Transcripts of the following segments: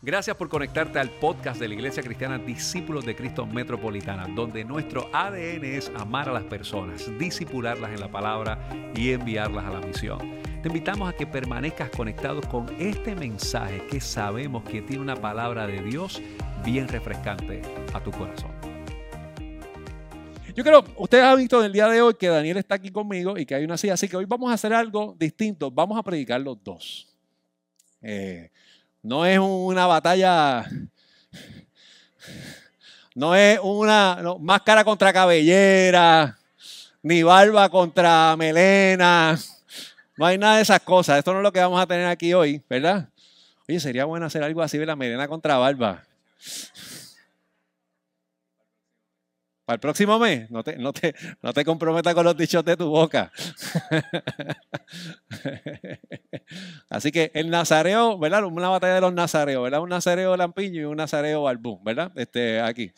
Gracias por conectarte al podcast de la Iglesia Cristiana Discípulos de Cristo Metropolitana, donde nuestro ADN es amar a las personas, disipularlas en la palabra y enviarlas a la misión. Te invitamos a que permanezcas conectado con este mensaje que sabemos que tiene una palabra de Dios bien refrescante a tu corazón. Yo creo, ustedes han visto en el día de hoy que Daniel está aquí conmigo y que hay una silla, así que hoy vamos a hacer algo distinto. Vamos a predicar los dos. Eh, no es una batalla, no es una máscara contra cabellera, ni barba contra melena. No hay nada de esas cosas. Esto no es lo que vamos a tener aquí hoy, ¿verdad? Oye, sería bueno hacer algo así de la melena contra barba. Para el próximo mes, no te, no te, no te comprometas con los dichos de tu boca. Así que el nazareo, ¿verdad? Una batalla de los nazareos, ¿verdad? Un nazareo lampiño y un nazareo barbú, ¿verdad? Este, aquí.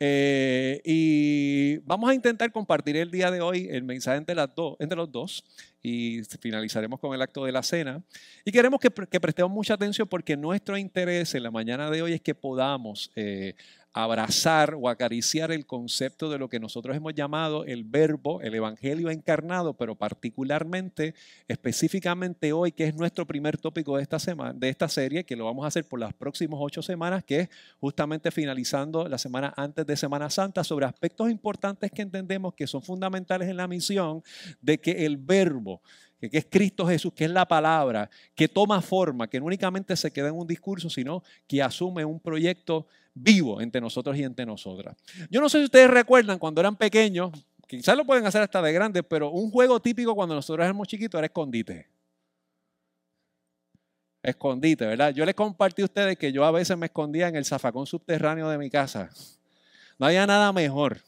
Eh, y vamos a intentar compartir el día de hoy el mensaje entre, las dos, entre los dos y finalizaremos con el acto de la cena. Y queremos que, que prestemos mucha atención porque nuestro interés en la mañana de hoy es que podamos eh, abrazar o acariciar el concepto de lo que nosotros hemos llamado el verbo, el evangelio encarnado, pero particularmente, específicamente hoy, que es nuestro primer tópico de esta, semana, de esta serie, que lo vamos a hacer por las próximas ocho semanas, que es justamente finalizando la semana antes de Semana Santa, sobre aspectos importantes que entendemos que son fundamentales en la misión de que el verbo, que es Cristo Jesús, que es la palabra, que toma forma, que no únicamente se queda en un discurso, sino que asume un proyecto vivo entre nosotros y entre nosotras. Yo no sé si ustedes recuerdan cuando eran pequeños, quizás lo pueden hacer hasta de grandes, pero un juego típico cuando nosotros éramos chiquitos era escondite. Escondite, ¿verdad? Yo les compartí a ustedes que yo a veces me escondía en el zafacón subterráneo de mi casa. No había nada mejor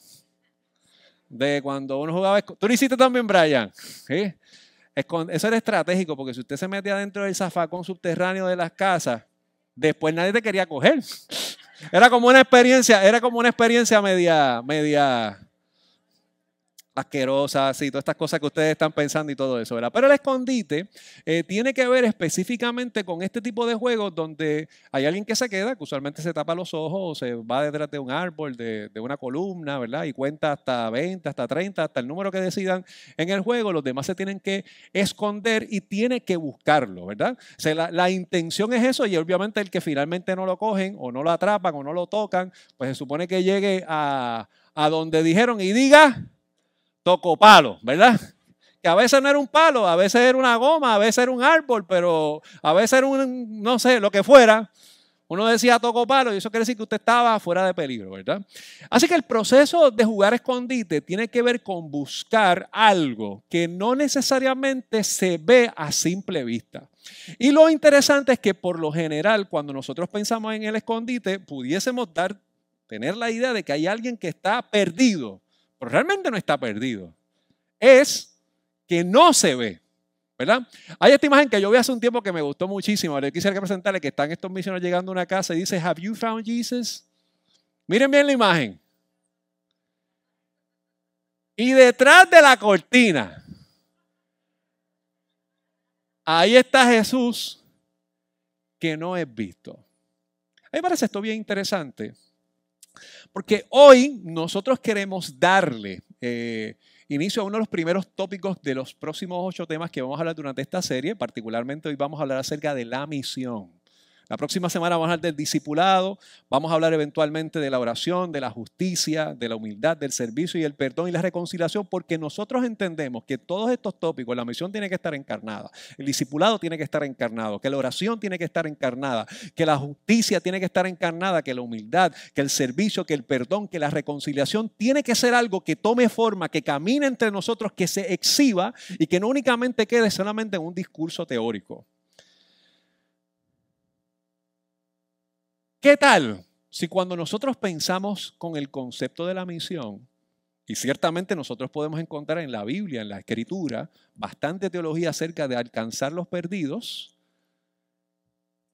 de cuando uno jugaba. Tú lo hiciste también, Brian. ¿Sí? Eso era estratégico, porque si usted se metía dentro del zafacón subterráneo de las casas, después nadie te quería coger. Era como una experiencia, era como una experiencia media, media asquerosas y todas estas cosas que ustedes están pensando y todo eso, ¿verdad? Pero el escondite eh, tiene que ver específicamente con este tipo de juegos donde hay alguien que se queda, que usualmente se tapa los ojos o se va detrás de un árbol, de, una columna, ¿verdad? Y cuenta hasta 20, hasta 30, hasta el número que decidan en el juego, los demás se tienen que esconder y tiene que buscarlo, ¿verdad? O sea, la, intención es eso y obviamente el que finalmente no lo cogen o no lo atrapan o no lo tocan, pues se supone que llegue a, a donde dijeron y diga toco palo, ¿verdad? Que a veces no era un palo, a veces era una goma, a veces era un árbol, pero a veces era un, no sé, lo que fuera. Uno decía toco palo y eso quiere decir que usted estaba fuera de peligro, ¿verdad? Así que el proceso de jugar escondite tiene que ver con buscar algo que no necesariamente se ve a simple vista. Y lo interesante es que por lo general cuando nosotros pensamos en el escondite pudiésemos dar, tener la idea de que hay alguien que está perdido, pero realmente no está perdido. Es que no se ve. ¿Verdad? Hay esta imagen que yo vi hace un tiempo que me gustó muchísimo. Le quisiera presentarle que están estos misioneros llegando a una casa y dice, Have you found Jesus? Miren bien la imagen. Y detrás de la cortina, ahí está Jesús que no es visto. A mí me parece esto bien interesante porque hoy nosotros queremos darle eh, inicio a uno de los primeros tópicos de los próximos ocho temas que vamos a hablar durante esta serie. Particularmente hoy vamos a hablar acerca de la misión. La próxima semana vamos a hablar del discipulado, vamos a hablar eventualmente de la oración, de la justicia, de la humildad, del servicio y el perdón y la reconciliación, porque nosotros entendemos que todos estos tópicos, la misión tiene que estar encarnada, el discipulado tiene que estar encarnado, que la oración tiene que estar encarnada, que la justicia tiene que estar encarnada, que la humildad, que el servicio, que el perdón, que la reconciliación tiene que ser algo que tome forma, que camine entre nosotros, que se exhiba y que no únicamente quede solamente en un discurso teórico. ¿Qué tal si cuando nosotros pensamos con el concepto de la misión, y ciertamente nosotros podemos encontrar en la Biblia, en la Escritura, bastante teología acerca de alcanzar los perdidos,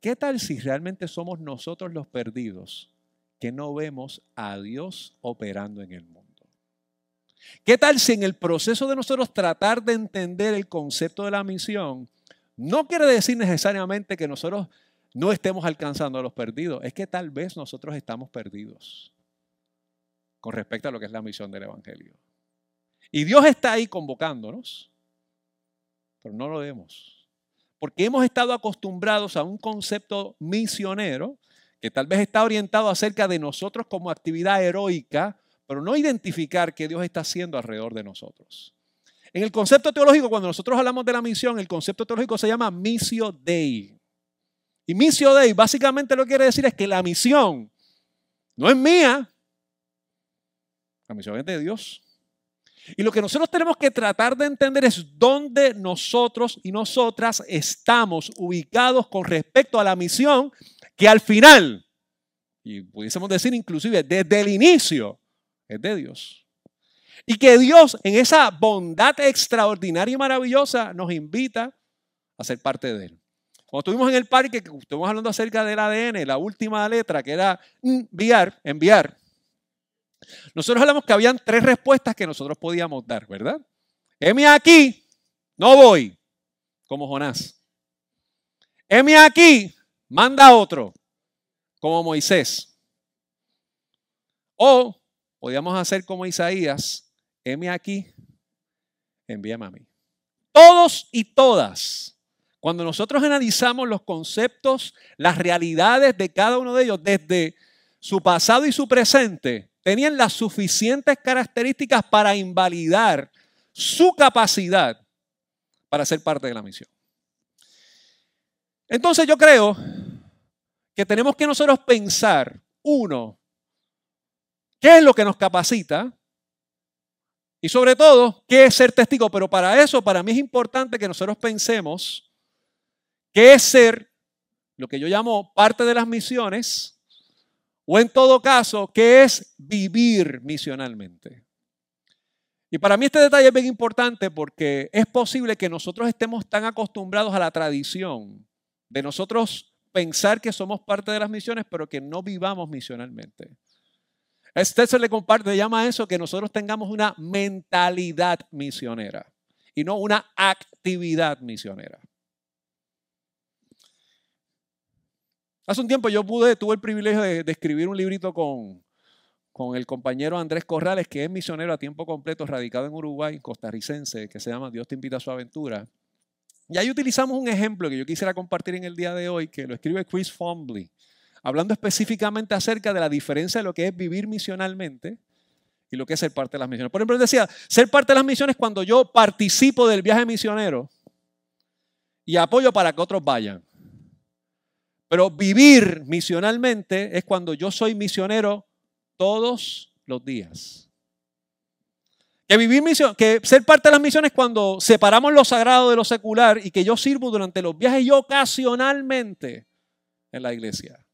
¿qué tal si realmente somos nosotros los perdidos que no vemos a Dios operando en el mundo? ¿Qué tal si en el proceso de nosotros tratar de entender el concepto de la misión, no quiere decir necesariamente que nosotros no estemos alcanzando a los perdidos, es que tal vez nosotros estamos perdidos con respecto a lo que es la misión del Evangelio. Y Dios está ahí convocándonos, pero no lo vemos. Porque hemos estado acostumbrados a un concepto misionero que tal vez está orientado acerca de nosotros como actividad heroica, pero no identificar qué Dios está haciendo alrededor de nosotros. En el concepto teológico, cuando nosotros hablamos de la misión, el concepto teológico se llama misio dei. Y misio dei básicamente lo que quiere decir es que la misión no es mía, la misión es de Dios. Y lo que nosotros tenemos que tratar de entender es dónde nosotros y nosotras estamos ubicados con respecto a la misión que al final, y pudiésemos decir inclusive desde el inicio, es de Dios. Y que Dios en esa bondad extraordinaria y maravillosa nos invita a ser parte de Él. Cuando estuvimos en el parque, estuvimos hablando acerca del ADN, la última letra que era enviar, enviar. Nosotros hablamos que habían tres respuestas que nosotros podíamos dar, ¿verdad? Heme aquí, no voy, como Jonás. Heme aquí, manda otro, como Moisés. O podíamos hacer como Isaías, heme aquí, envíame a mí. Todos y todas, cuando nosotros analizamos los conceptos, las realidades de cada uno de ellos, desde su pasado y su presente, tenían las suficientes características para invalidar su capacidad para ser parte de la misión. Entonces yo creo que tenemos que nosotros pensar, uno, qué es lo que nos capacita y sobre todo, qué es ser testigo. Pero para eso, para mí es importante que nosotros pensemos qué es ser lo que yo llamo parte de las misiones o en todo caso, ¿qué es vivir misionalmente? Y para mí este detalle es bien importante porque es posible que nosotros estemos tan acostumbrados a la tradición de nosotros pensar que somos parte de las misiones, pero que no vivamos misionalmente. A se le comparte, le llama eso que nosotros tengamos una mentalidad misionera y no una actividad misionera. Hace un tiempo yo pude, tuve el privilegio de, escribir un librito con, el compañero Andrés Corrales, que es misionero a tiempo completo, radicado en Uruguay, costarricense, que se llama Dios te invita a su aventura. Y ahí utilizamos un ejemplo que yo quisiera compartir en el día de hoy, que lo escribe Chris Fombley, hablando específicamente acerca de la diferencia de lo que es vivir misionalmente y lo que es ser parte de las misiones. Por ejemplo, él decía, ser parte de las misiones cuando yo participo del viaje misionero y apoyo para que otros vayan. Pero vivir misionalmente es cuando yo soy misionero todos los días. Que vivir misión, que ser parte de las misiones es cuando separamos lo sagrado de lo secular y que yo sirvo durante los viajes y ocasionalmente en la iglesia.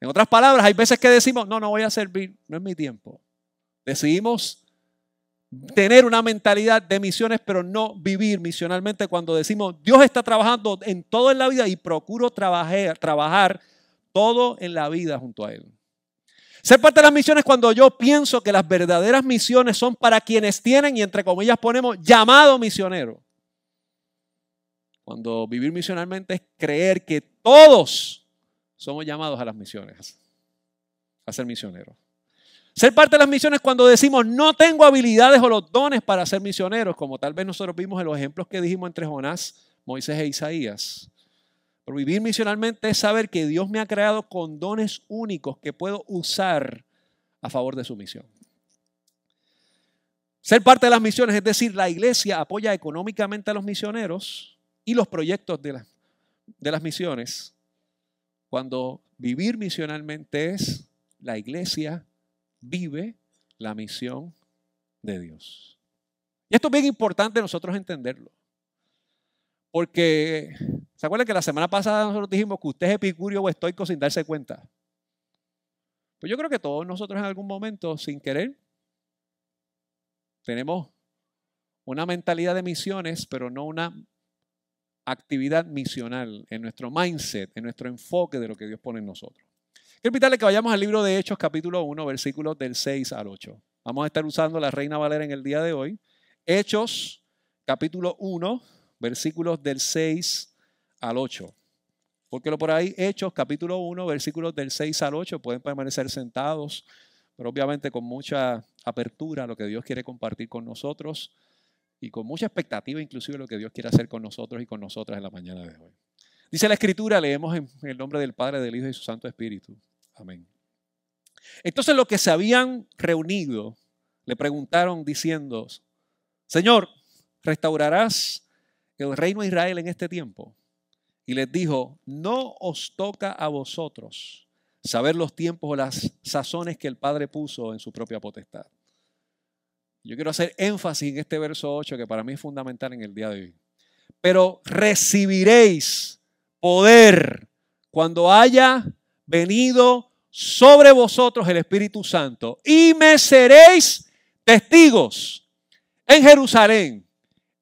En otras palabras, hay veces que decimos, no, no voy a servir, no es mi tiempo. Decidimos tener una mentalidad de misiones, pero no vivir misionalmente cuando decimos, Dios está trabajando en todo en la vida y procuro trabajar, todo en la vida junto a Él. Ser parte de las misiones cuando yo pienso que las verdaderas misiones son para quienes tienen, y entre comillas ponemos, llamado misionero. Cuando vivir misionalmente es creer que todos somos llamados a las misiones, a ser misioneros. Ser parte de las misiones cuando decimos no tengo habilidades o los dones para ser misioneros, como tal vez nosotros vimos en los ejemplos que dijimos entre Jonás, Moisés e Isaías. Pero vivir misionalmente es saber que Dios me ha creado con dones únicos que puedo usar a favor de su misión. Ser parte de las misiones, es decir, la iglesia apoya económicamente a los misioneros y los proyectos de, de las misiones, cuando vivir misionalmente es la iglesia vive la misión de Dios. Y esto es bien importante nosotros entenderlo. Porque, ¿se acuerdan que la semana pasada nosotros dijimos que usted es epicurio o estoico sin darse cuenta? Pues yo creo que todos nosotros en algún momento, sin querer, tenemos una mentalidad de misiones, pero no una actividad misional en nuestro mindset, en nuestro enfoque de lo que Dios pone en nosotros. Quiero invitarle que vayamos al libro de Hechos, capítulo 1, versículos del 6 al 8. Vamos a estar usando la Reina Valera en el día de hoy. Hechos, capítulo 1, versículos del 6 al 8. Porque por ahí, Hechos, capítulo 1, versículos del 6 al 8, pueden permanecer sentados, pero obviamente con mucha apertura a lo que Dios quiere compartir con nosotros y con mucha expectativa inclusive lo que Dios quiere hacer con nosotros y con nosotras en la mañana de hoy. Dice la escritura, leemos en el nombre del Padre, del Hijo y su Santo Espíritu. Amén. Entonces los que se habían reunido le preguntaron diciendo, Señor, ¿restaurarás el reino de Israel en este tiempo? Y les dijo, no os toca a vosotros saber los tiempos o las sazones que el Padre puso en su propia potestad. Yo quiero hacer énfasis en este verso 8 que para mí es fundamental en el día de hoy. Pero recibiréis poder cuando haya venido sobre vosotros el Espíritu Santo y me seréis testigos en Jerusalén,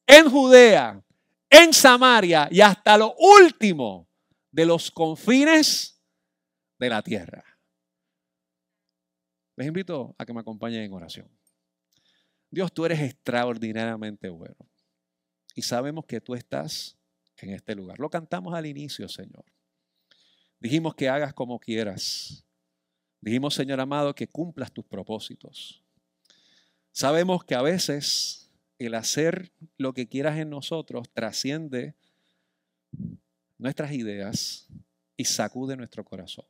en Judea, en Samaria y hasta lo último de los confines de la tierra. Les invito a que me acompañen en oración. Dios, tú eres extraordinariamente bueno. Y sabemos que tú estás en este lugar. Lo cantamos al inicio, Señor. Dijimos que hagas como quieras. Dijimos, Señor amado, que cumplas tus propósitos. Sabemos que a veces el hacer lo que quieras en nosotros trasciende nuestras ideas y sacude nuestro corazón.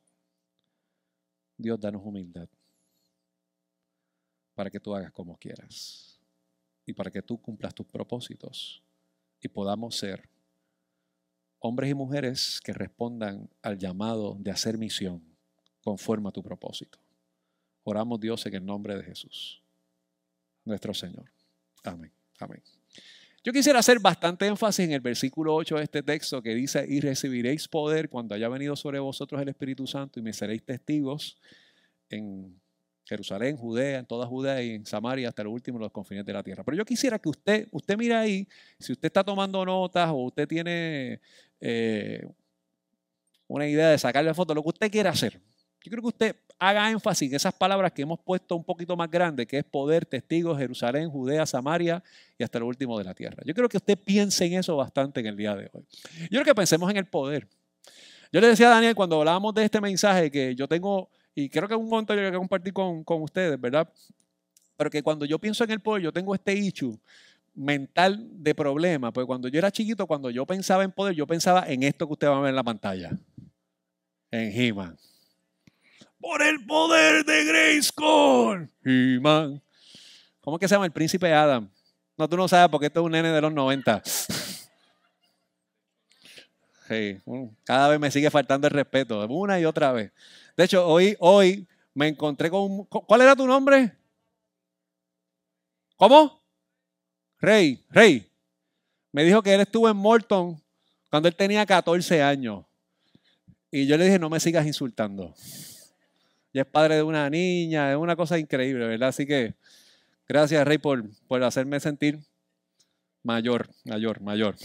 Dios, danos humildad para que tú hagas como quieras y para que tú cumplas tus propósitos y podamos ser hombres y mujeres que respondan al llamado de hacer misión conforme a tu propósito. Oramos Dios en el nombre de Jesús, nuestro Señor. Amén. Amén. Yo quisiera hacer bastante énfasis en el versículo 8 de este texto que dice, y recibiréis poder cuando haya venido sobre vosotros el Espíritu Santo y me seréis testigos en Jerusalén, Judea, en toda Judea y en Samaria hasta el último de los confines de la tierra. Pero yo quisiera que usted, usted mire ahí, si usted está tomando notas o usted tiene eh, una idea de sacarle foto, lo que usted quiera hacer. Yo creo que usted haga énfasis en esas palabras que hemos puesto un poquito más grande, que es poder, testigos, Jerusalén, Judea, Samaria y hasta lo último de la tierra. Yo creo que usted piense en eso bastante en el día de hoy. Yo creo que pensemos en el poder. Yo le decía a Daniel cuando hablábamos de este mensaje que yo tengo, y creo que es un montón que compartir con, con ustedes, ¿verdad? Pero que cuando yo pienso en el poder, yo tengo este issue mental de problema, porque cuando yo era chiquito, cuando yo pensaba en poder, yo pensaba en esto que usted va a ver en la pantalla, en He-Man por el poder de Grayskull. He-Man. ¿Cómo es que se llama el príncipe Adam? No, tú no sabes porque esto es un nene de los 90. cada vez me sigue faltando el respeto, una y otra vez. De hecho, hoy, hoy me encontré con... ¿Cuál era tu nombre? ¿Cómo? Rey, Rey. Me dijo que él estuvo en Morton cuando él tenía 14 años. Y yo le dije, no me sigas insultando ya es padre de una niña, es una cosa increíble, ¿verdad? Así que gracias, Rey, por, por hacerme sentir mayor, mayor, mayor.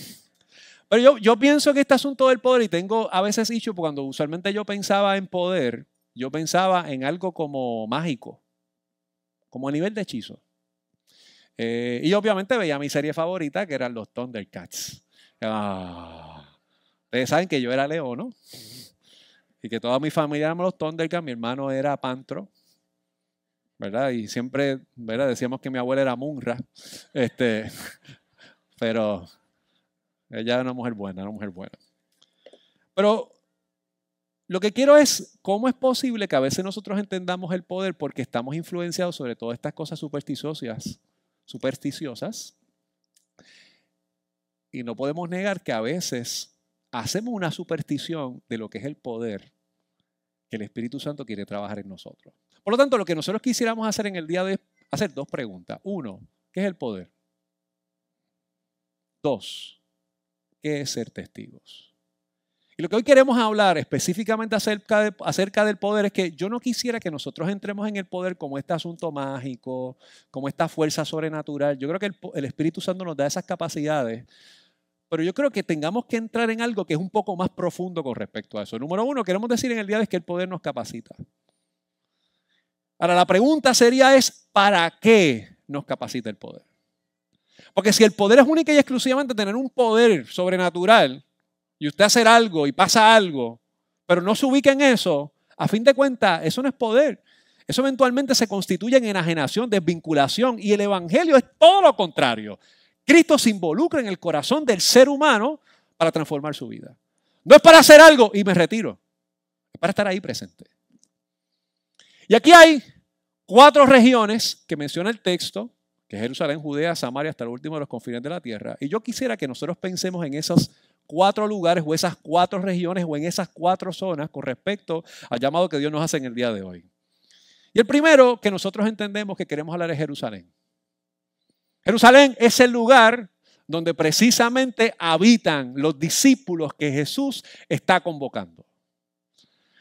Pero yo, yo pienso que este asunto del poder, y tengo a veces dicho, cuando usualmente yo pensaba en poder, yo pensaba en algo como mágico, como a nivel de hechizo. Eh, y obviamente veía mi serie favorita, que eran los Thundercats. Ah, ustedes saben que yo era Leo, ¿no? y que toda mi familia éramos los Thundercats, mi hermano era Pantro, ¿verdad? Y siempre, ¿verdad? Decíamos que mi abuela era Munra, este, pero ella era una mujer buena, una mujer buena. Pero lo que quiero es, ¿cómo es posible que a veces nosotros entendamos el poder porque estamos influenciados sobre todas estas cosas supersticiosas, supersticiosas? Y no podemos negar que a veces hacemos una superstición de lo que es el poder que el Espíritu Santo quiere trabajar en nosotros. Por lo tanto, lo que nosotros quisiéramos hacer en el día de hoy hacer dos preguntas. Uno, ¿qué es el poder? Dos, ¿qué es ser testigos? Y lo que hoy queremos hablar específicamente acerca, del poder es que yo no quisiera que nosotros entremos en el poder como este asunto mágico, como esta fuerza sobrenatural. Yo creo que el, Espíritu Santo nos da esas capacidades pero yo creo que tengamos que entrar en algo que es un poco más profundo con respecto a eso. Número uno, queremos decir en el día de hoy que el poder nos capacita. Ahora, la pregunta sería es, ¿para qué nos capacita el poder? Porque si el poder es única y exclusivamente tener un poder sobrenatural, y usted hacer algo y pasa algo, pero no se ubica en eso, a fin de cuentas, eso no es poder. Eso eventualmente se constituye en enajenación, desvinculación, y el Evangelio es todo lo contrario. Cristo se involucra en el corazón del ser humano para transformar su vida. No es para hacer algo y me retiro, es para estar ahí presente. Y aquí hay cuatro regiones que menciona el texto, que es Jerusalén, Judea, Samaria, hasta el último de los confines de la tierra. Y yo quisiera que nosotros pensemos en esos cuatro lugares o esas cuatro regiones o en esas cuatro zonas con respecto al llamado que Dios nos hace en el día de hoy. Y el primero que nosotros entendemos que queremos hablar es Jerusalén. Jerusalén es el lugar donde precisamente habitan los discípulos que Jesús está convocando.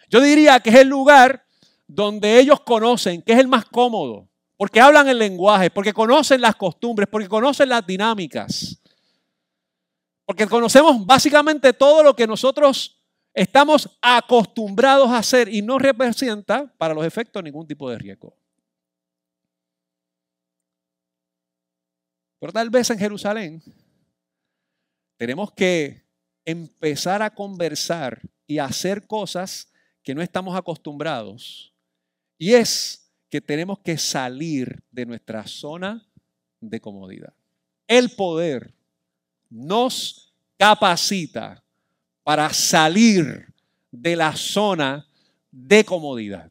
Yo diría que es el lugar donde ellos conocen, que es el más cómodo, porque hablan el lenguaje, porque conocen las costumbres, porque conocen las dinámicas, porque conocemos básicamente todo lo que nosotros estamos acostumbrados a hacer y no representa para los efectos ningún tipo de riesgo. Pero tal vez en Jerusalén tenemos que empezar a conversar y hacer cosas que no estamos acostumbrados. Y es que tenemos que salir de nuestra zona de comodidad. El poder nos capacita para salir de la zona de comodidad.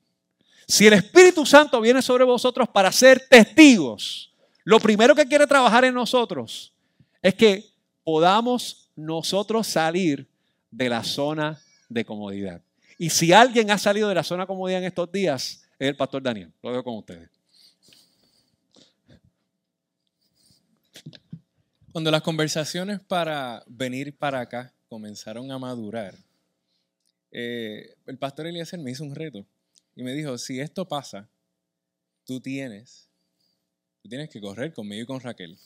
Si el Espíritu Santo viene sobre vosotros para ser testigos, lo primero que quiere trabajar en nosotros es que podamos nosotros salir de la zona de comodidad. Y si alguien ha salido de la zona de comodidad en estos días, es el pastor Daniel. Lo veo con ustedes. Cuando las conversaciones para venir para acá comenzaron a madurar, eh, el pastor Eliezer me hizo un reto y me dijo, si esto pasa, tú tienes, tú tienes que correr conmigo y con Raquel.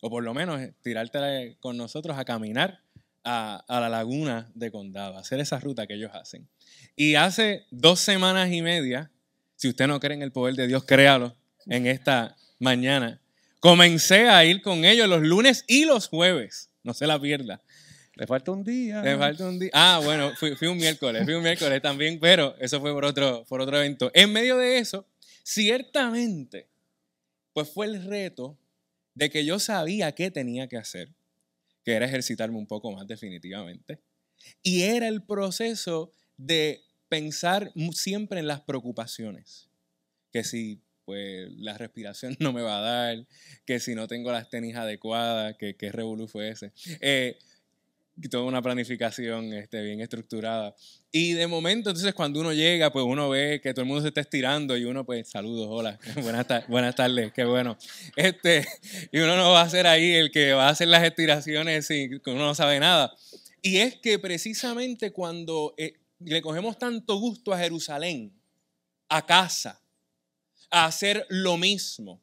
O por lo menos eh, tirarte con nosotros a caminar a, la laguna de Condado, hacer esa ruta que ellos hacen. Y hace dos semanas y media, si usted no cree en el poder de Dios, créalo en esta mañana. Comencé a ir con ellos los lunes y los jueves. No se la pierda. Le falta un día. Le falta un día. Ah, bueno, fui, un miércoles, fui un miércoles también, pero eso fue por otro, por otro evento. En medio de eso, ciertamente, pues fue el reto de que yo sabía qué tenía que hacer, que era ejercitarme un poco más definitivamente. Y era el proceso de pensar siempre en las preocupaciones. Que si pues la respiración no me va a dar, que si no tengo las tenis adecuadas, que qué revolú fue ese. Eh, una planificación este, bien estructurada. Y de momento, entonces, cuando uno llega, pues uno ve que todo el mundo se está estirando y uno, pues, saludos, hola, buenas, buenas tardes, qué bueno. Este, y uno no va a ser ahí el que va a hacer las estiraciones y uno no sabe nada. Y es que precisamente cuando eh, le cogemos tanto gusto a Jerusalén, a casa, a hacer lo mismo,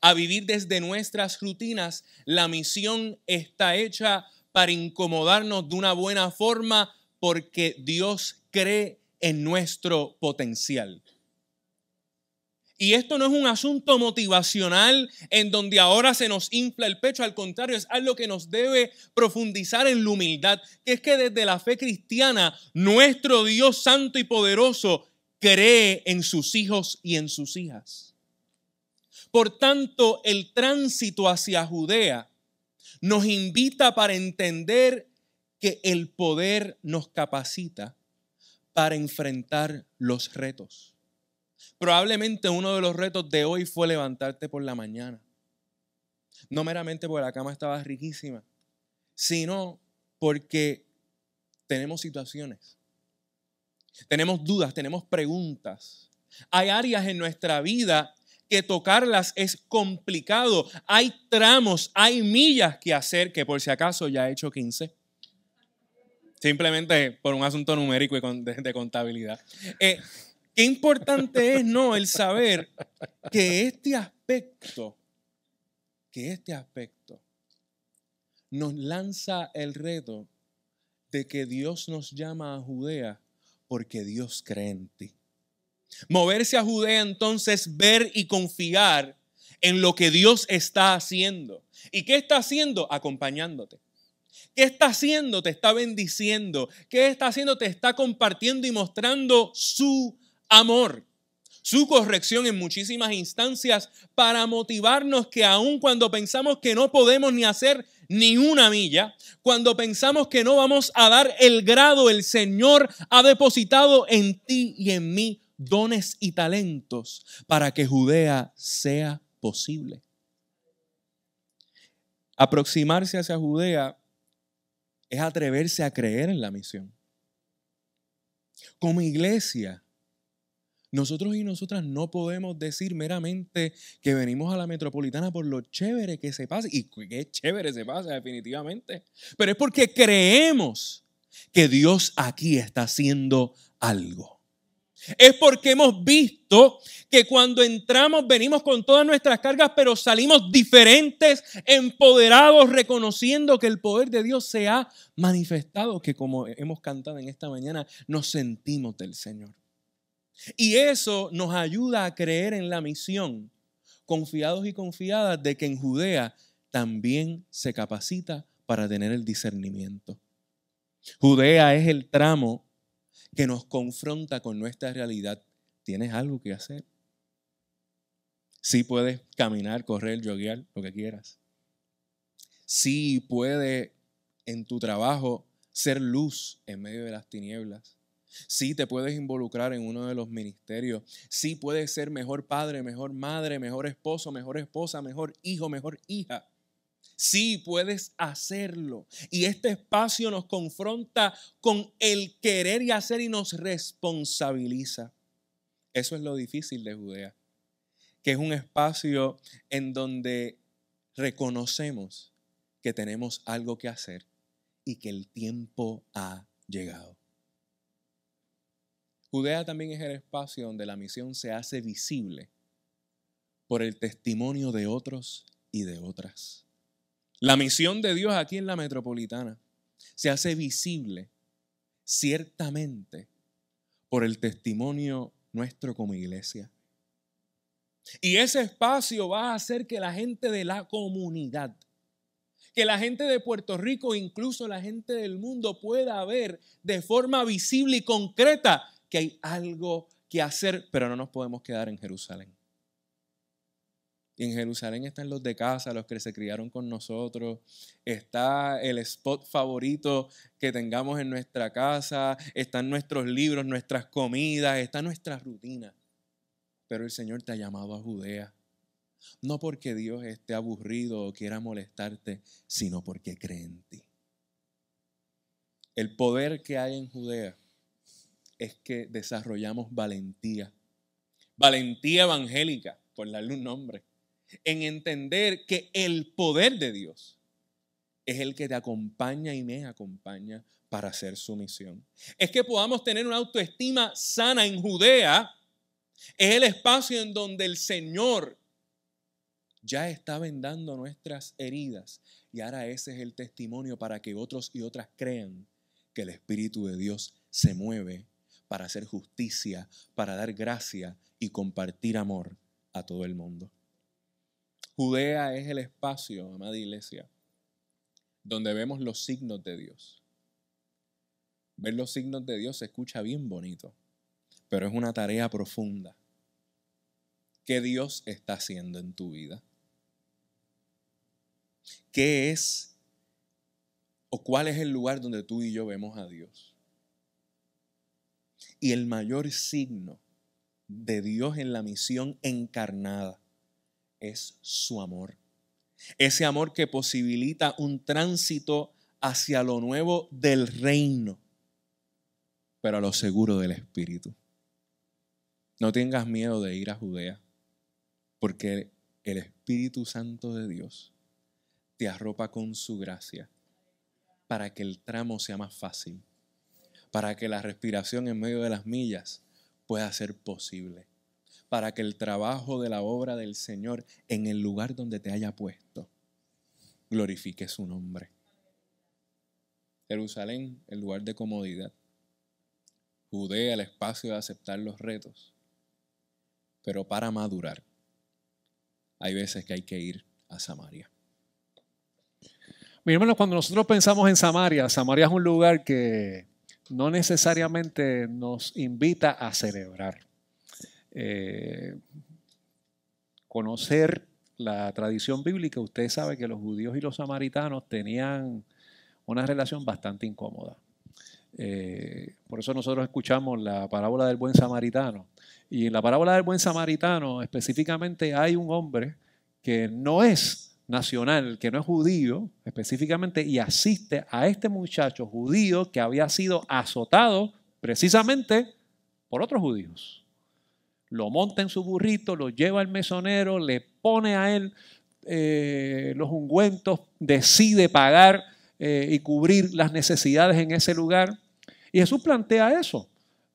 a vivir desde nuestras rutinas, la misión está hecha para incomodarnos de una buena forma porque Dios cree en nuestro potencial. Y esto no es un asunto motivacional en donde ahora se nos infla el pecho, al contrario, es algo que nos debe profundizar en la humildad, que es que desde la fe cristiana nuestro Dios santo y poderoso cree en sus hijos y en sus hijas. Por tanto, el tránsito hacia Judea nos invita para entender que el poder nos capacita para enfrentar los retos. Probablemente uno de los retos de hoy fue levantarte por la mañana. No meramente porque la cama estaba riquísima, sino porque tenemos situaciones, tenemos dudas, tenemos preguntas. Hay áreas en nuestra vida que tocarlas es complicado. Hay tramos, hay millas que hacer, que por si acaso ya he hecho 15. Simplemente por un asunto numérico y de, contabilidad. Eh, qué importante es, ¿no? El saber que este aspecto, que este aspecto nos lanza el reto de que Dios nos llama a Judea porque Dios cree en ti. Moverse a Judea entonces ver y confiar en lo que Dios está haciendo. ¿Y qué está haciendo? Acompañándote. ¿Qué está haciendo? Te está bendiciendo. ¿Qué está haciendo? Te está compartiendo y mostrando su amor. Su corrección en muchísimas instancias para motivarnos que aun cuando pensamos que no podemos ni hacer ni una milla, cuando pensamos que no vamos a dar el grado, el Señor ha depositado en ti y en mí dones y talentos para que Judea sea posible. Aproximarse hacia Judea es atreverse a creer en la misión. Como iglesia, nosotros y nosotras no podemos decir meramente que venimos a la metropolitana por lo chévere que se pasa, y qué chévere se pasa definitivamente, pero es porque creemos que Dios aquí está haciendo algo. Es porque hemos visto que cuando entramos venimos con todas nuestras cargas, pero salimos diferentes, empoderados, reconociendo que el poder de Dios se ha manifestado, que como hemos cantado en esta mañana, nos sentimos del Señor. Y eso nos ayuda a creer en la misión, confiados y confiadas de que en Judea también se capacita para tener el discernimiento. Judea es el tramo que nos confronta con nuestra realidad, tienes algo que hacer. Sí puedes caminar, correr, joguear, lo que quieras. Sí puedes en tu trabajo ser luz en medio de las tinieblas. Sí te puedes involucrar en uno de los ministerios. Sí puedes ser mejor padre, mejor madre, mejor esposo, mejor esposa, mejor hijo, mejor hija. Sí, puedes hacerlo. Y este espacio nos confronta con el querer y hacer y nos responsabiliza. Eso es lo difícil de Judea, que es un espacio en donde reconocemos que tenemos algo que hacer y que el tiempo ha llegado. Judea también es el espacio donde la misión se hace visible por el testimonio de otros y de otras. La misión de Dios aquí en la metropolitana se hace visible ciertamente por el testimonio nuestro como iglesia. Y ese espacio va a hacer que la gente de la comunidad, que la gente de Puerto Rico, incluso la gente del mundo pueda ver de forma visible y concreta que hay algo que hacer, pero no nos podemos quedar en Jerusalén. Y en Jerusalén están los de casa, los que se criaron con nosotros. Está el spot favorito que tengamos en nuestra casa. Están nuestros libros, nuestras comidas, está nuestra rutina. Pero el Señor te ha llamado a Judea. No porque Dios esté aburrido o quiera molestarte, sino porque cree en ti. El poder que hay en Judea es que desarrollamos valentía. Valentía evangélica, por darle un nombre en entender que el poder de Dios es el que te acompaña y me acompaña para hacer su misión. Es que podamos tener una autoestima sana en Judea. Es el espacio en donde el Señor ya está vendando nuestras heridas. Y ahora ese es el testimonio para que otros y otras crean que el Espíritu de Dios se mueve para hacer justicia, para dar gracia y compartir amor a todo el mundo. Judea es el espacio, amada iglesia, donde vemos los signos de Dios. Ver los signos de Dios se escucha bien bonito, pero es una tarea profunda. ¿Qué Dios está haciendo en tu vida? ¿Qué es o cuál es el lugar donde tú y yo vemos a Dios? Y el mayor signo de Dios en la misión encarnada es su amor. Ese amor que posibilita un tránsito hacia lo nuevo del reino, pero a lo seguro del Espíritu. No tengas miedo de ir a Judea, porque el Espíritu Santo de Dios te arropa con su gracia para que el tramo sea más fácil, para que la respiración en medio de las millas pueda ser posible para que el trabajo de la obra del Señor en el lugar donde te haya puesto glorifique su nombre. Jerusalén, el lugar de comodidad. Judea, el espacio de aceptar los retos. Pero para madurar, hay veces que hay que ir a Samaria. Mi hermano, cuando nosotros pensamos en Samaria, Samaria es un lugar que no necesariamente nos invita a celebrar. Eh, conocer la tradición bíblica, usted sabe que los judíos y los samaritanos tenían una relación bastante incómoda. Eh, por eso nosotros escuchamos la parábola del buen samaritano. Y en la parábola del buen samaritano específicamente hay un hombre que no es nacional, que no es judío específicamente, y asiste a este muchacho judío que había sido azotado precisamente por otros judíos. Lo monta en su burrito, lo lleva al mesonero, le pone a él eh, los ungüentos, decide pagar eh, y cubrir las necesidades en ese lugar. Y Jesús plantea eso,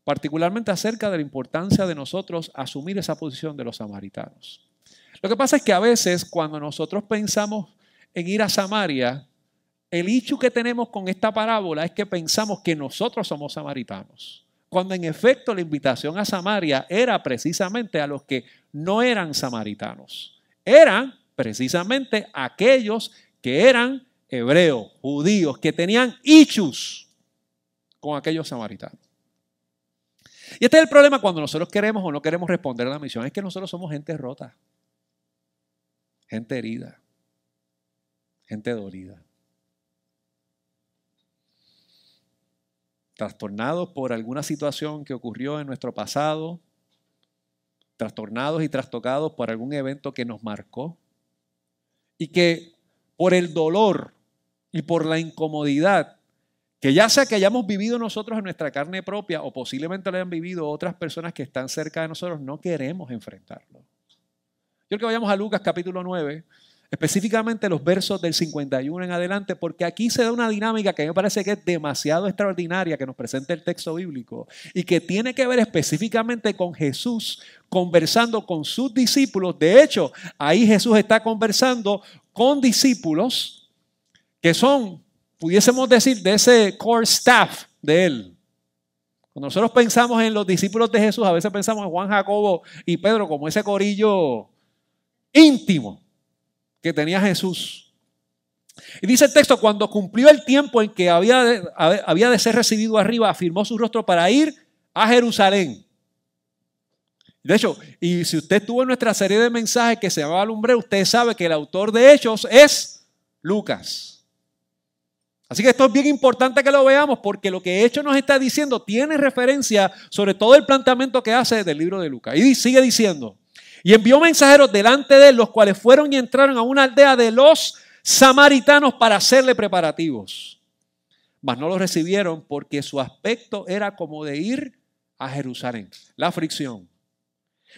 particularmente acerca de la importancia de nosotros asumir esa posición de los samaritanos. Lo que pasa es que a veces cuando nosotros pensamos en ir a Samaria, el hecho que tenemos con esta parábola es que pensamos que nosotros somos samaritanos. Cuando en efecto la invitación a Samaria era precisamente a los que no eran samaritanos. Eran precisamente aquellos que eran hebreos, judíos, que tenían issues con aquellos samaritanos. Y este es el problema cuando nosotros queremos o no queremos responder a la misión, es que nosotros somos gente rota gente herida, gente dolida. Trastornados por alguna situación que ocurrió en nuestro pasado, trastornados y trastocados por algún evento que nos marcó y que por el dolor y por la incomodidad que ya sea que hayamos vivido nosotros en nuestra carne propia o posiblemente lo hayan vivido otras personas que están cerca de nosotros, no queremos enfrentarlo. Quiero que vayamos a Lucas capítulo 9, específicamente los versos del 51 en adelante, porque aquí se da una dinámica que me parece que es demasiado extraordinaria que nos presenta el texto bíblico y que tiene que ver específicamente con Jesús conversando con sus discípulos. De hecho, ahí Jesús está conversando con discípulos que son, pudiésemos decir, de ese core staff de él. Cuando nosotros pensamos en los discípulos de Jesús, a veces pensamos en Juan Jacobo y Pedro como ese corillo íntimo que tenía Jesús. Y dice el texto, cuando cumplió el tiempo en que había de, había de ser recibido arriba, afirmó su rostro para ir a Jerusalén. De hecho, y si usted estuvo en nuestra serie de mensajes que se llama Lumbre, usted sabe que el autor de Hechos es Lucas. Así que esto es bien importante que lo veamos porque lo que Hechos nos está diciendo tiene referencia sobre todo el planteamiento que hace del libro de Lucas. Y sigue diciendo, y envió mensajeros delante de él, los cuales fueron y entraron a una aldea de los samaritanos para hacerle preparativos. Mas no los recibieron porque su aspecto era como de ir a Jerusalén. La fricción.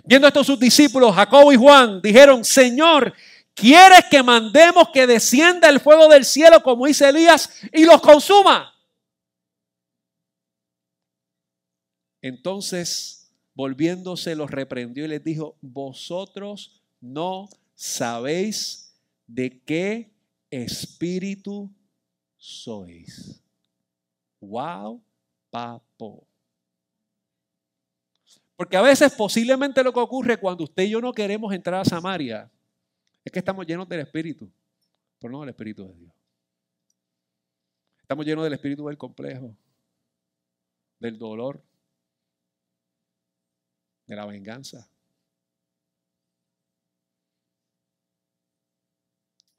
Viendo esto sus discípulos, Jacobo y Juan, dijeron, Señor, ¿quieres que mandemos que descienda el fuego del cielo como dice Elías y los consuma? Entonces Volviéndose los reprendió y les dijo, vosotros no sabéis de qué espíritu sois. Wow, papo. Porque a veces posiblemente lo que ocurre cuando usted y yo no queremos entrar a Samaria es que estamos llenos del Espíritu, pero no del Espíritu de Dios. Estamos llenos del Espíritu del complejo, del dolor, de la venganza,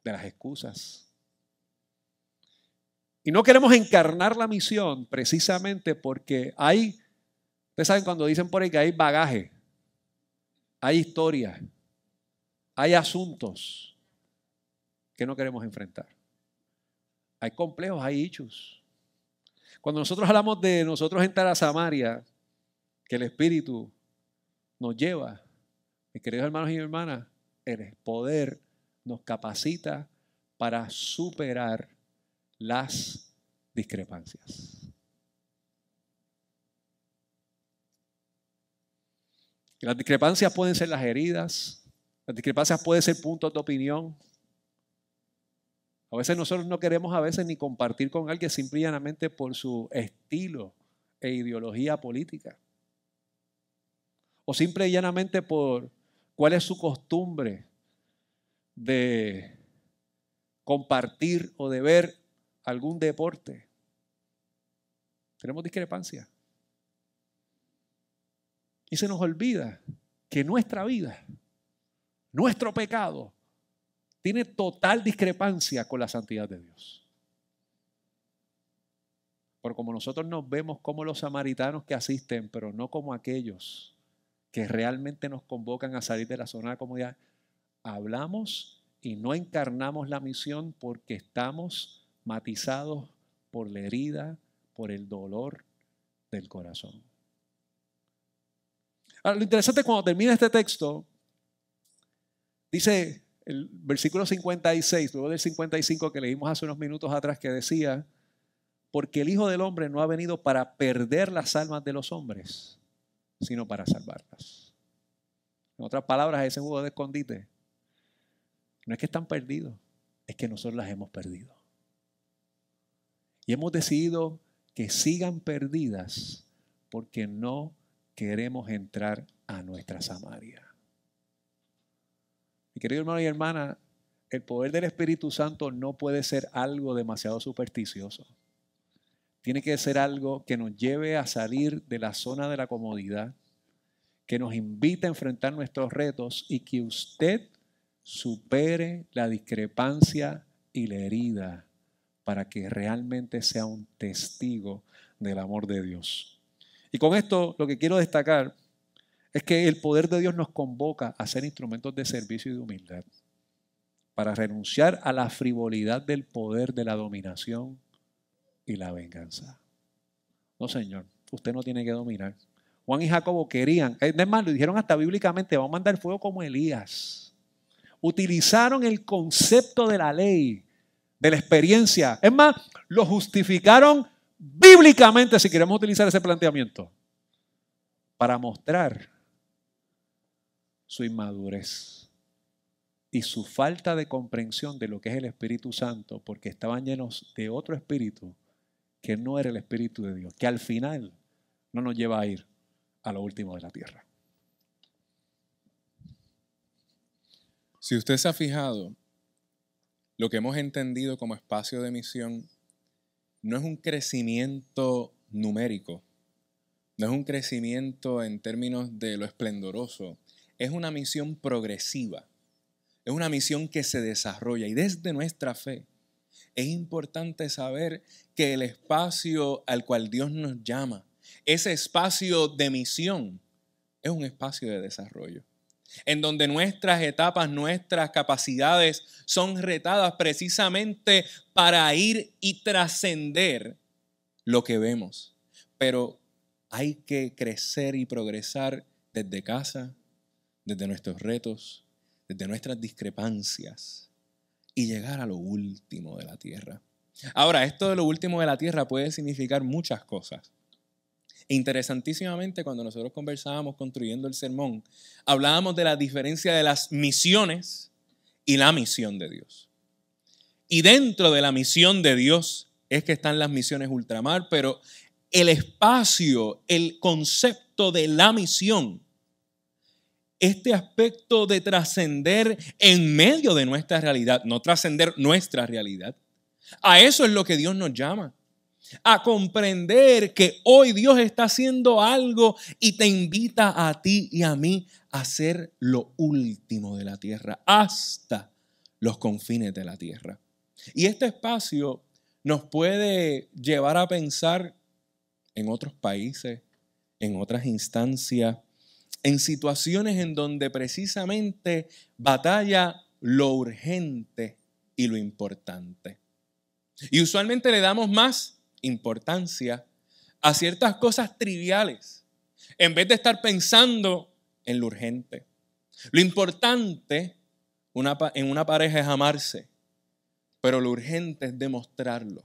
de las excusas. Y no queremos encarnar la misión precisamente porque hay, ustedes saben cuando dicen por ahí que hay bagaje, hay historia, hay asuntos que no queremos enfrentar. Hay complejos, hay hechos. Cuando nosotros hablamos de nosotros entrar a Samaria, que el Espíritu nos lleva, mis queridos hermanos y hermanas, el poder nos capacita para superar las discrepancias. las discrepancias pueden ser las heridas, las discrepancias pueden ser puntos de opinión. A veces nosotros no queremos a veces ni compartir con alguien simplemente por su estilo e ideología política o simple y llanamente por cuál es su costumbre de compartir o de ver algún deporte. Tenemos discrepancia. Y se nos olvida que nuestra vida, nuestro pecado, tiene total discrepancia con la santidad de Dios. Porque como nosotros nos vemos como los samaritanos que asisten, pero no como aquellos que realmente nos convocan a salir de la zona de comodidad, hablamos y no encarnamos la misión porque estamos matizados por la herida, por el dolor del corazón. Lo interesante cuando termina este texto, dice el versículo 56, luego del 55 que leímos hace unos minutos atrás, que decía, porque el Hijo del Hombre no ha venido para perder las almas de los hombres, sino para salvarlas. En otras palabras, ese juego de escondite no es que están perdidos, es que nosotros las hemos perdido. Y hemos decidido que sigan perdidas porque no queremos entrar a nuestra Samaria. Mi querido hermano y hermana, el poder del Espíritu Santo no puede ser algo demasiado supersticioso. Tiene que ser algo que nos lleve a salir de la zona de la comodidad, que nos invite a enfrentar nuestros retos y que usted supere la discrepancia y la herida para que realmente sea un testigo del amor de Dios. Y con esto lo que quiero destacar es que el poder de Dios nos convoca a ser instrumentos de servicio y de humildad, para renunciar a la frivolidad del poder de la dominación y la venganza. No, Señor, usted no tiene que dominar. Juan y Jacobo querían, es más, lo dijeron hasta bíblicamente, vamos a mandar fuego como Elías. Utilizaron el concepto de la ley, de la experiencia. Es más, lo justificaron bíblicamente, si queremos utilizar ese planteamiento, para mostrar su inmadurez y su falta de comprensión de lo que es el Espíritu Santo, porque estaban llenos de otro espíritu que no era el Espíritu de Dios, que al final no nos lleva a ir a lo último de la tierra. Si usted se ha fijado, lo que hemos entendido como espacio de misión no es un crecimiento numérico, no es un crecimiento en términos de lo esplendoroso, es una misión progresiva, es una misión que se desarrolla y desde nuestra fe es importante saber que el espacio al cual Dios nos llama, ese espacio de misión, es un espacio de desarrollo en donde nuestras etapas, nuestras capacidades son retadas precisamente para ir y trascender lo que vemos. Pero hay que crecer y progresar desde casa, desde nuestros retos, desde nuestras discrepancias y llegar a lo último de la tierra. Ahora, esto de lo último de la tierra puede significar muchas cosas. Interesantísimamente, cuando nosotros conversábamos construyendo el sermón, hablábamos de la diferencia de las misiones y la misión de Dios. Y dentro de la misión de Dios es que están las misiones ultramar, pero el espacio, el concepto de la misión, este aspecto de trascender en medio de nuestra realidad, no trascender nuestra realidad, a eso es lo que Dios nos llama a comprender que hoy Dios está haciendo algo y te invita a ti y a mí a hacer lo último de la tierra, hasta los confines de la tierra. Y este espacio nos puede llevar a pensar en otros países, en otras instancias, en situaciones en donde precisamente batalla lo urgente y lo importante. Y usualmente le damos más importancia a ciertas cosas triviales, en vez de estar pensando en lo urgente. Lo importante en una pareja es amarse, pero lo urgente es demostrarlo.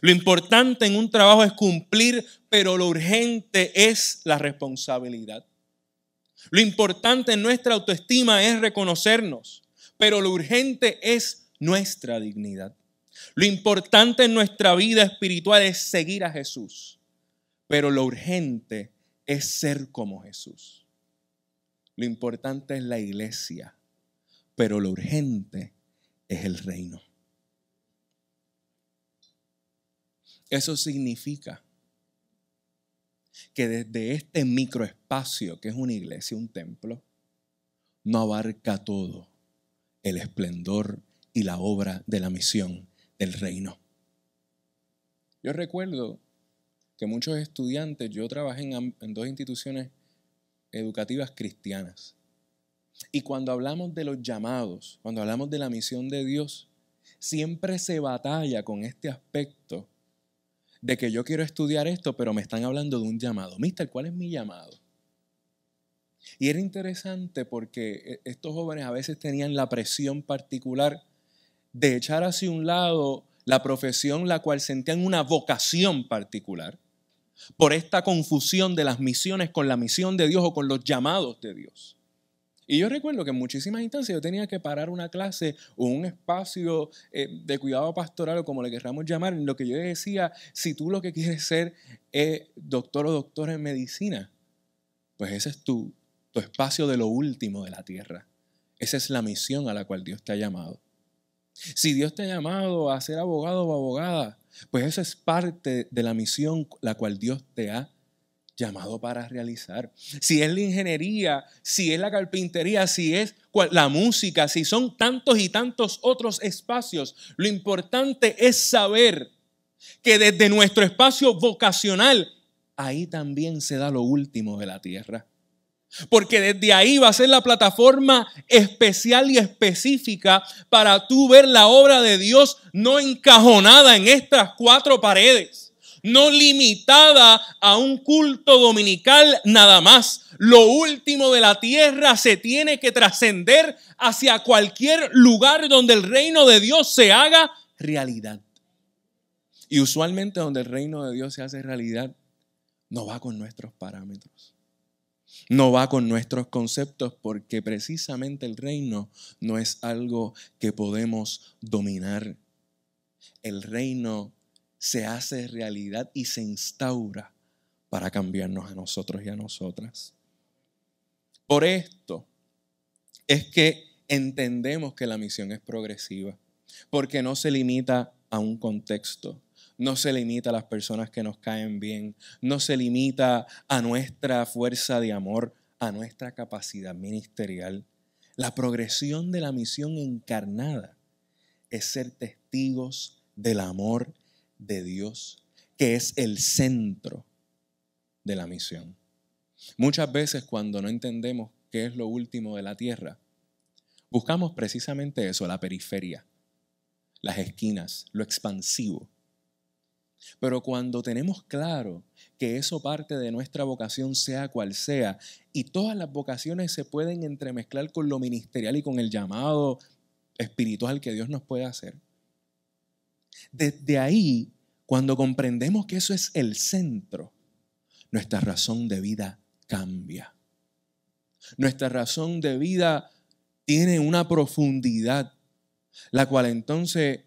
Lo importante en un trabajo es cumplir, pero lo urgente es la responsabilidad. Lo importante en nuestra autoestima es reconocernos, pero lo urgente es nuestra dignidad. Lo importante en nuestra vida espiritual es seguir a Jesús, pero lo urgente es ser como Jesús. Lo importante es la iglesia, pero lo urgente es el reino. Eso significa que desde este microespacio que es una iglesia, un templo, no abarca todo el esplendor y la obra de la misión del reino. Yo recuerdo que muchos estudiantes, yo trabajé en, en dos instituciones educativas cristianas, y cuando hablamos de los llamados, cuando hablamos de la misión de Dios, siempre se batalla con este aspecto de que yo quiero estudiar esto, pero me están hablando de un llamado. Mister, ¿cuál es mi llamado? Y era interesante porque e, estos jóvenes a veces tenían la presión particular de echar hacia un lado la profesión la cual sentían una vocación particular por esta confusión de las misiones con la misión de Dios o con los llamados de Dios. Y yo recuerdo que en muchísimas instancias yo tenía que parar una clase o un espacio eh, de cuidado pastoral o como le queramos llamar, en lo que yo decía, si tú lo que quieres ser es doctor o doctora en medicina, pues ese es tu, tu espacio de lo último de la tierra. Esa es la misión a la cual Dios te ha llamado. Si Dios te ha llamado a ser abogado o abogada, pues eso es parte de la misión la cual Dios te ha llamado para realizar. Si es la ingeniería, si es la carpintería, si es la música, si son tantos y tantos otros espacios, lo importante es saber que desde nuestro espacio vocacional, ahí también se da lo último de la tierra. Porque desde ahí va a ser la plataforma especial y específica para tú ver la obra de Dios no encajonada en estas cuatro paredes no limitada a un culto dominical nada más. Lo último de la tierra se tiene que trascender hacia cualquier lugar donde el reino de Dios se haga realidad. Y usualmente donde el reino de Dios se hace realidad, no va con nuestros parámetros. No va con nuestros conceptos porque precisamente el reino no es algo que podemos dominar. El reino se hace realidad y se instaura para cambiarnos a nosotros y a nosotras. Por esto es que entendemos que la misión es progresiva, porque no se limita a un contexto, no se limita a las personas que nos caen bien, no se limita a nuestra fuerza de amor, a nuestra capacidad ministerial. La progresión de la misión encarnada es ser testigos del amor de Dios, que es el centro de la misión. Muchas veces cuando no entendemos qué es lo último de la tierra, buscamos precisamente eso, la periferia, las esquinas, lo expansivo. Pero cuando tenemos claro que eso parte de nuestra vocación, sea cual sea, y todas las vocaciones se pueden entremezclar con lo ministerial y con el llamado espiritual que Dios nos puede hacer, desde ahí, cuando comprendemos que eso es el centro, nuestra razón de vida cambia. Nuestra razón de vida tiene una profundidad, la cual entonces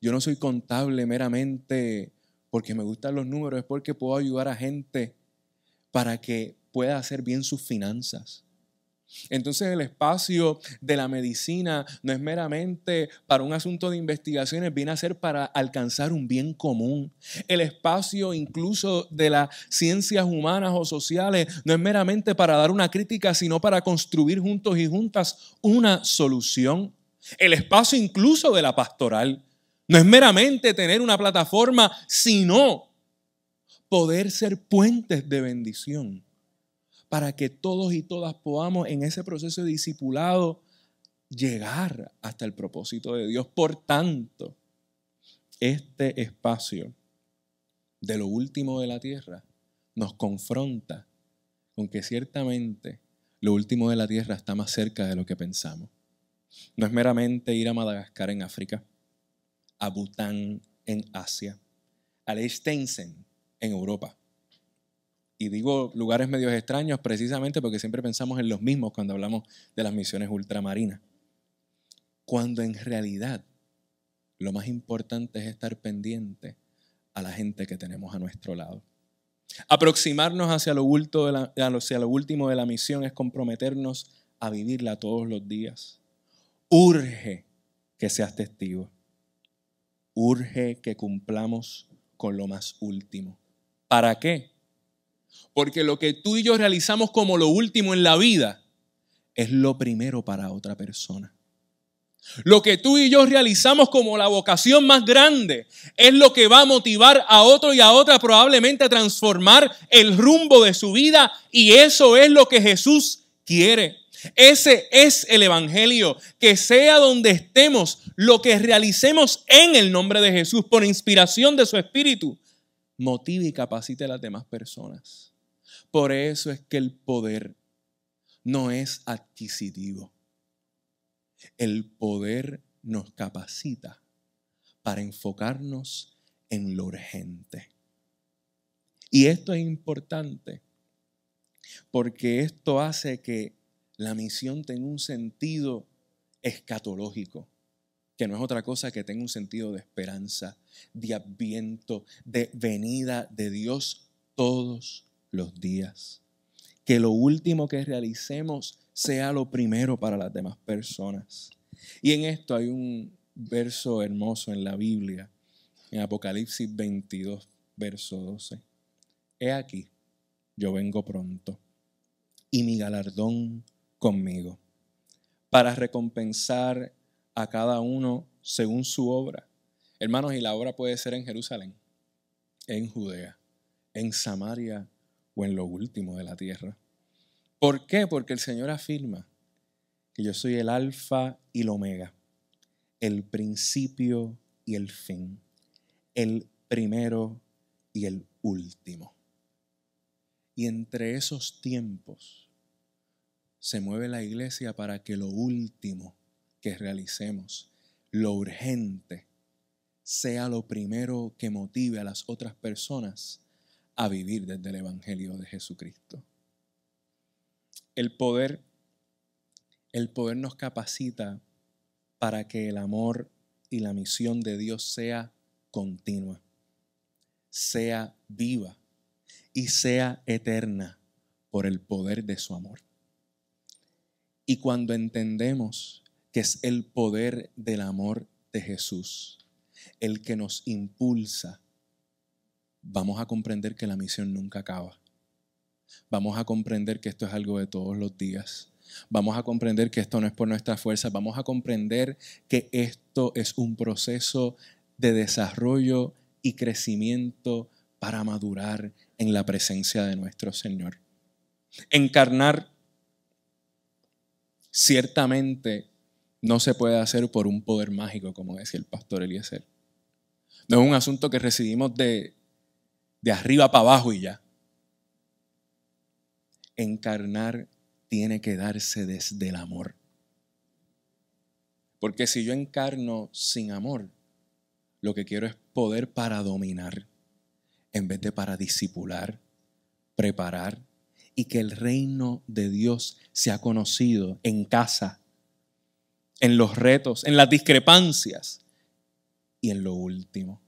yo no soy contable meramente porque me gustan los números, es porque puedo ayudar a gente para que pueda hacer bien sus finanzas. Entonces el espacio de la medicina no es meramente para un asunto de investigaciones, viene a ser para alcanzar un bien común. El espacio incluso de las ciencias humanas o sociales no es meramente para dar una crítica, sino para construir juntos y juntas una solución. El espacio incluso de la pastoral no es meramente tener una plataforma, sino poder ser puentes de bendición para que todos y todas podamos en ese proceso de discipulado llegar hasta el propósito de Dios. Por tanto, este espacio de lo último de la tierra nos confronta con que ciertamente lo último de la tierra está más cerca de lo que pensamos. No es meramente ir a Madagascar en África, a Bután en Asia, a Liechtenstein en Europa, y digo lugares medios extraños precisamente porque siempre pensamos en los mismos cuando hablamos de las misiones ultramarinas. Cuando en realidad lo más importante es estar pendiente a la gente que tenemos a nuestro lado. Aproximarnos hacia lo, hacia lo último de la misión es comprometernos a vivirla todos los días. Urge que seas testigo. Urge que cumplamos con lo más último. ¿Para qué? Porque lo que tú y yo realizamos como lo último en la vida es lo primero para otra persona. Lo que tú y yo realizamos como la vocación más grande es lo que va a motivar a otro y a otra probablemente a transformar el rumbo de su vida y eso es lo que Jesús quiere. Ese es el Evangelio, que sea donde estemos, lo que realicemos en el nombre de Jesús por inspiración de su Espíritu, motive y capacite a las demás personas. Por eso es que el poder no es adquisitivo. El poder nos capacita para enfocarnos en lo urgente. Y esto es importante porque esto hace que la misión tenga un sentido escatológico, que no es otra cosa que tenga un sentido de esperanza, de adviento, de venida de Dios todos los días. Que lo último que realicemos sea lo primero para las demás personas. Y en esto hay un verso hermoso en la Biblia, en Apocalipsis 22, verso 12. He aquí, yo vengo pronto, y mi galardón conmigo, para recompensar a cada uno según su obra. Hermanos, y la obra puede ser en Jerusalén, en Judea, en Samaria o en lo último de la tierra. ¿Por qué? Porque el Señor afirma que yo soy el alfa y el omega, el principio y el fin, el primero y el último. Y entre esos tiempos se mueve la iglesia para que lo último que realicemos, lo urgente, sea lo primero que motive a las otras personas a vivir desde el Evangelio de Jesucristo el poder, el poder nos capacita para que el amor y la misión de Dios sea continua, sea viva y sea eterna por el poder de su amor. Y cuando entendemos que es el poder del amor de Jesús el que nos impulsa, vamos a comprender que la misión nunca acaba vamos a comprender que esto es algo de todos los días. Vamos a comprender que esto no es por nuestra fuerza. Vamos a comprender que esto es un proceso de desarrollo y crecimiento para madurar en la presencia de nuestro Señor. Encarnar ciertamente no se puede hacer por un poder mágico, como decía el pastor Eliezer. No es un asunto que recibimos de, de arriba para abajo y ya encarnar tiene que darse desde el amor. Porque si yo encarno sin amor, lo que quiero es poder para dominar, en vez de para disipular, preparar y que el reino de Dios sea conocido en casa, en los retos, en las discrepancias y en lo último.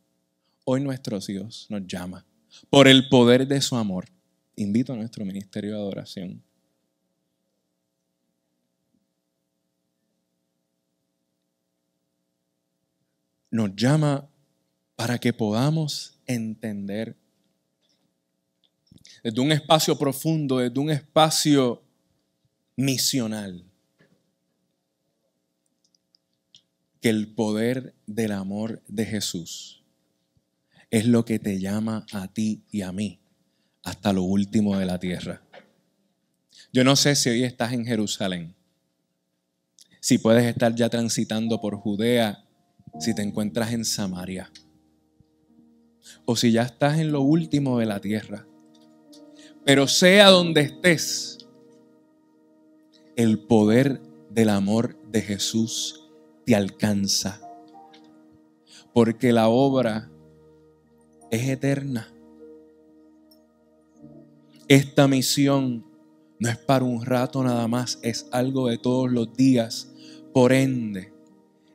Hoy nuestro Dios nos llama por el poder de su amor invito a nuestro ministerio de adoración. Nos llama para que podamos entender desde un espacio profundo, desde un espacio misional, que el poder del amor de Jesús es lo que te llama a ti y a mí hasta lo último de la tierra. Yo no sé si hoy estás en Jerusalén, si puedes estar ya transitando por Judea, si te encuentras en Samaria, o si ya estás en lo último de la tierra. Pero sea donde estés, el poder del amor de Jesús te alcanza, porque la obra es eterna. Esta misión no es para un rato nada más, es algo de todos los días. Por ende,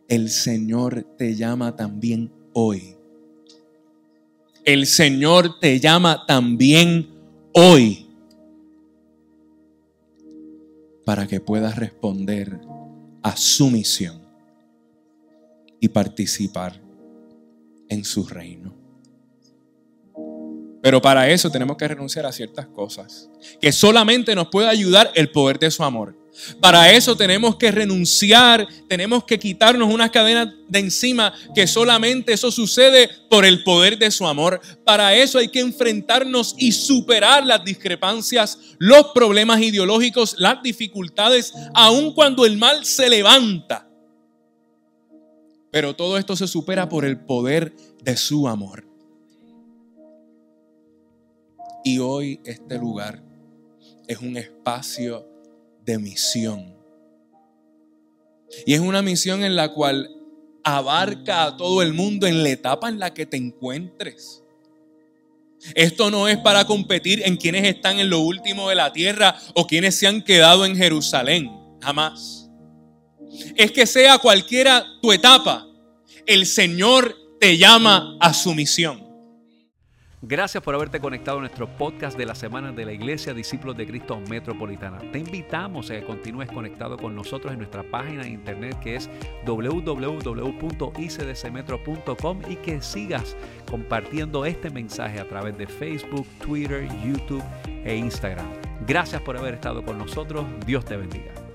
el Señor te llama también hoy. El Señor te llama también hoy para que puedas responder a su misión y participar en su reino. Pero para eso tenemos que renunciar a ciertas cosas que solamente nos puede ayudar el poder de su amor. Para eso tenemos que renunciar, tenemos que quitarnos unas cadenas de encima que solamente eso sucede por el poder de su amor. Para eso hay que enfrentarnos y superar las discrepancias, los problemas ideológicos, las dificultades, aun cuando el mal se levanta. Pero todo esto se supera por el poder de su amor. Y hoy este lugar es un espacio de misión. Y es una misión en la cual abarca a todo el mundo en la etapa en la que te encuentres. Esto no es para competir en quienes están en lo último de la tierra o quienes se han quedado en Jerusalén. Jamás. Es que sea cualquiera tu etapa, el Señor te llama a su misión. Gracias por haberte conectado a nuestro podcast de la semana de la Iglesia Discípulos de Cristo Metropolitana. Te invitamos a que continúes conectado con nosotros en nuestra página de internet que es www.icdcmetro.com y que sigas compartiendo este mensaje a través de Facebook, Twitter, YouTube e Instagram. Gracias por haber estado con nosotros. Dios te bendiga.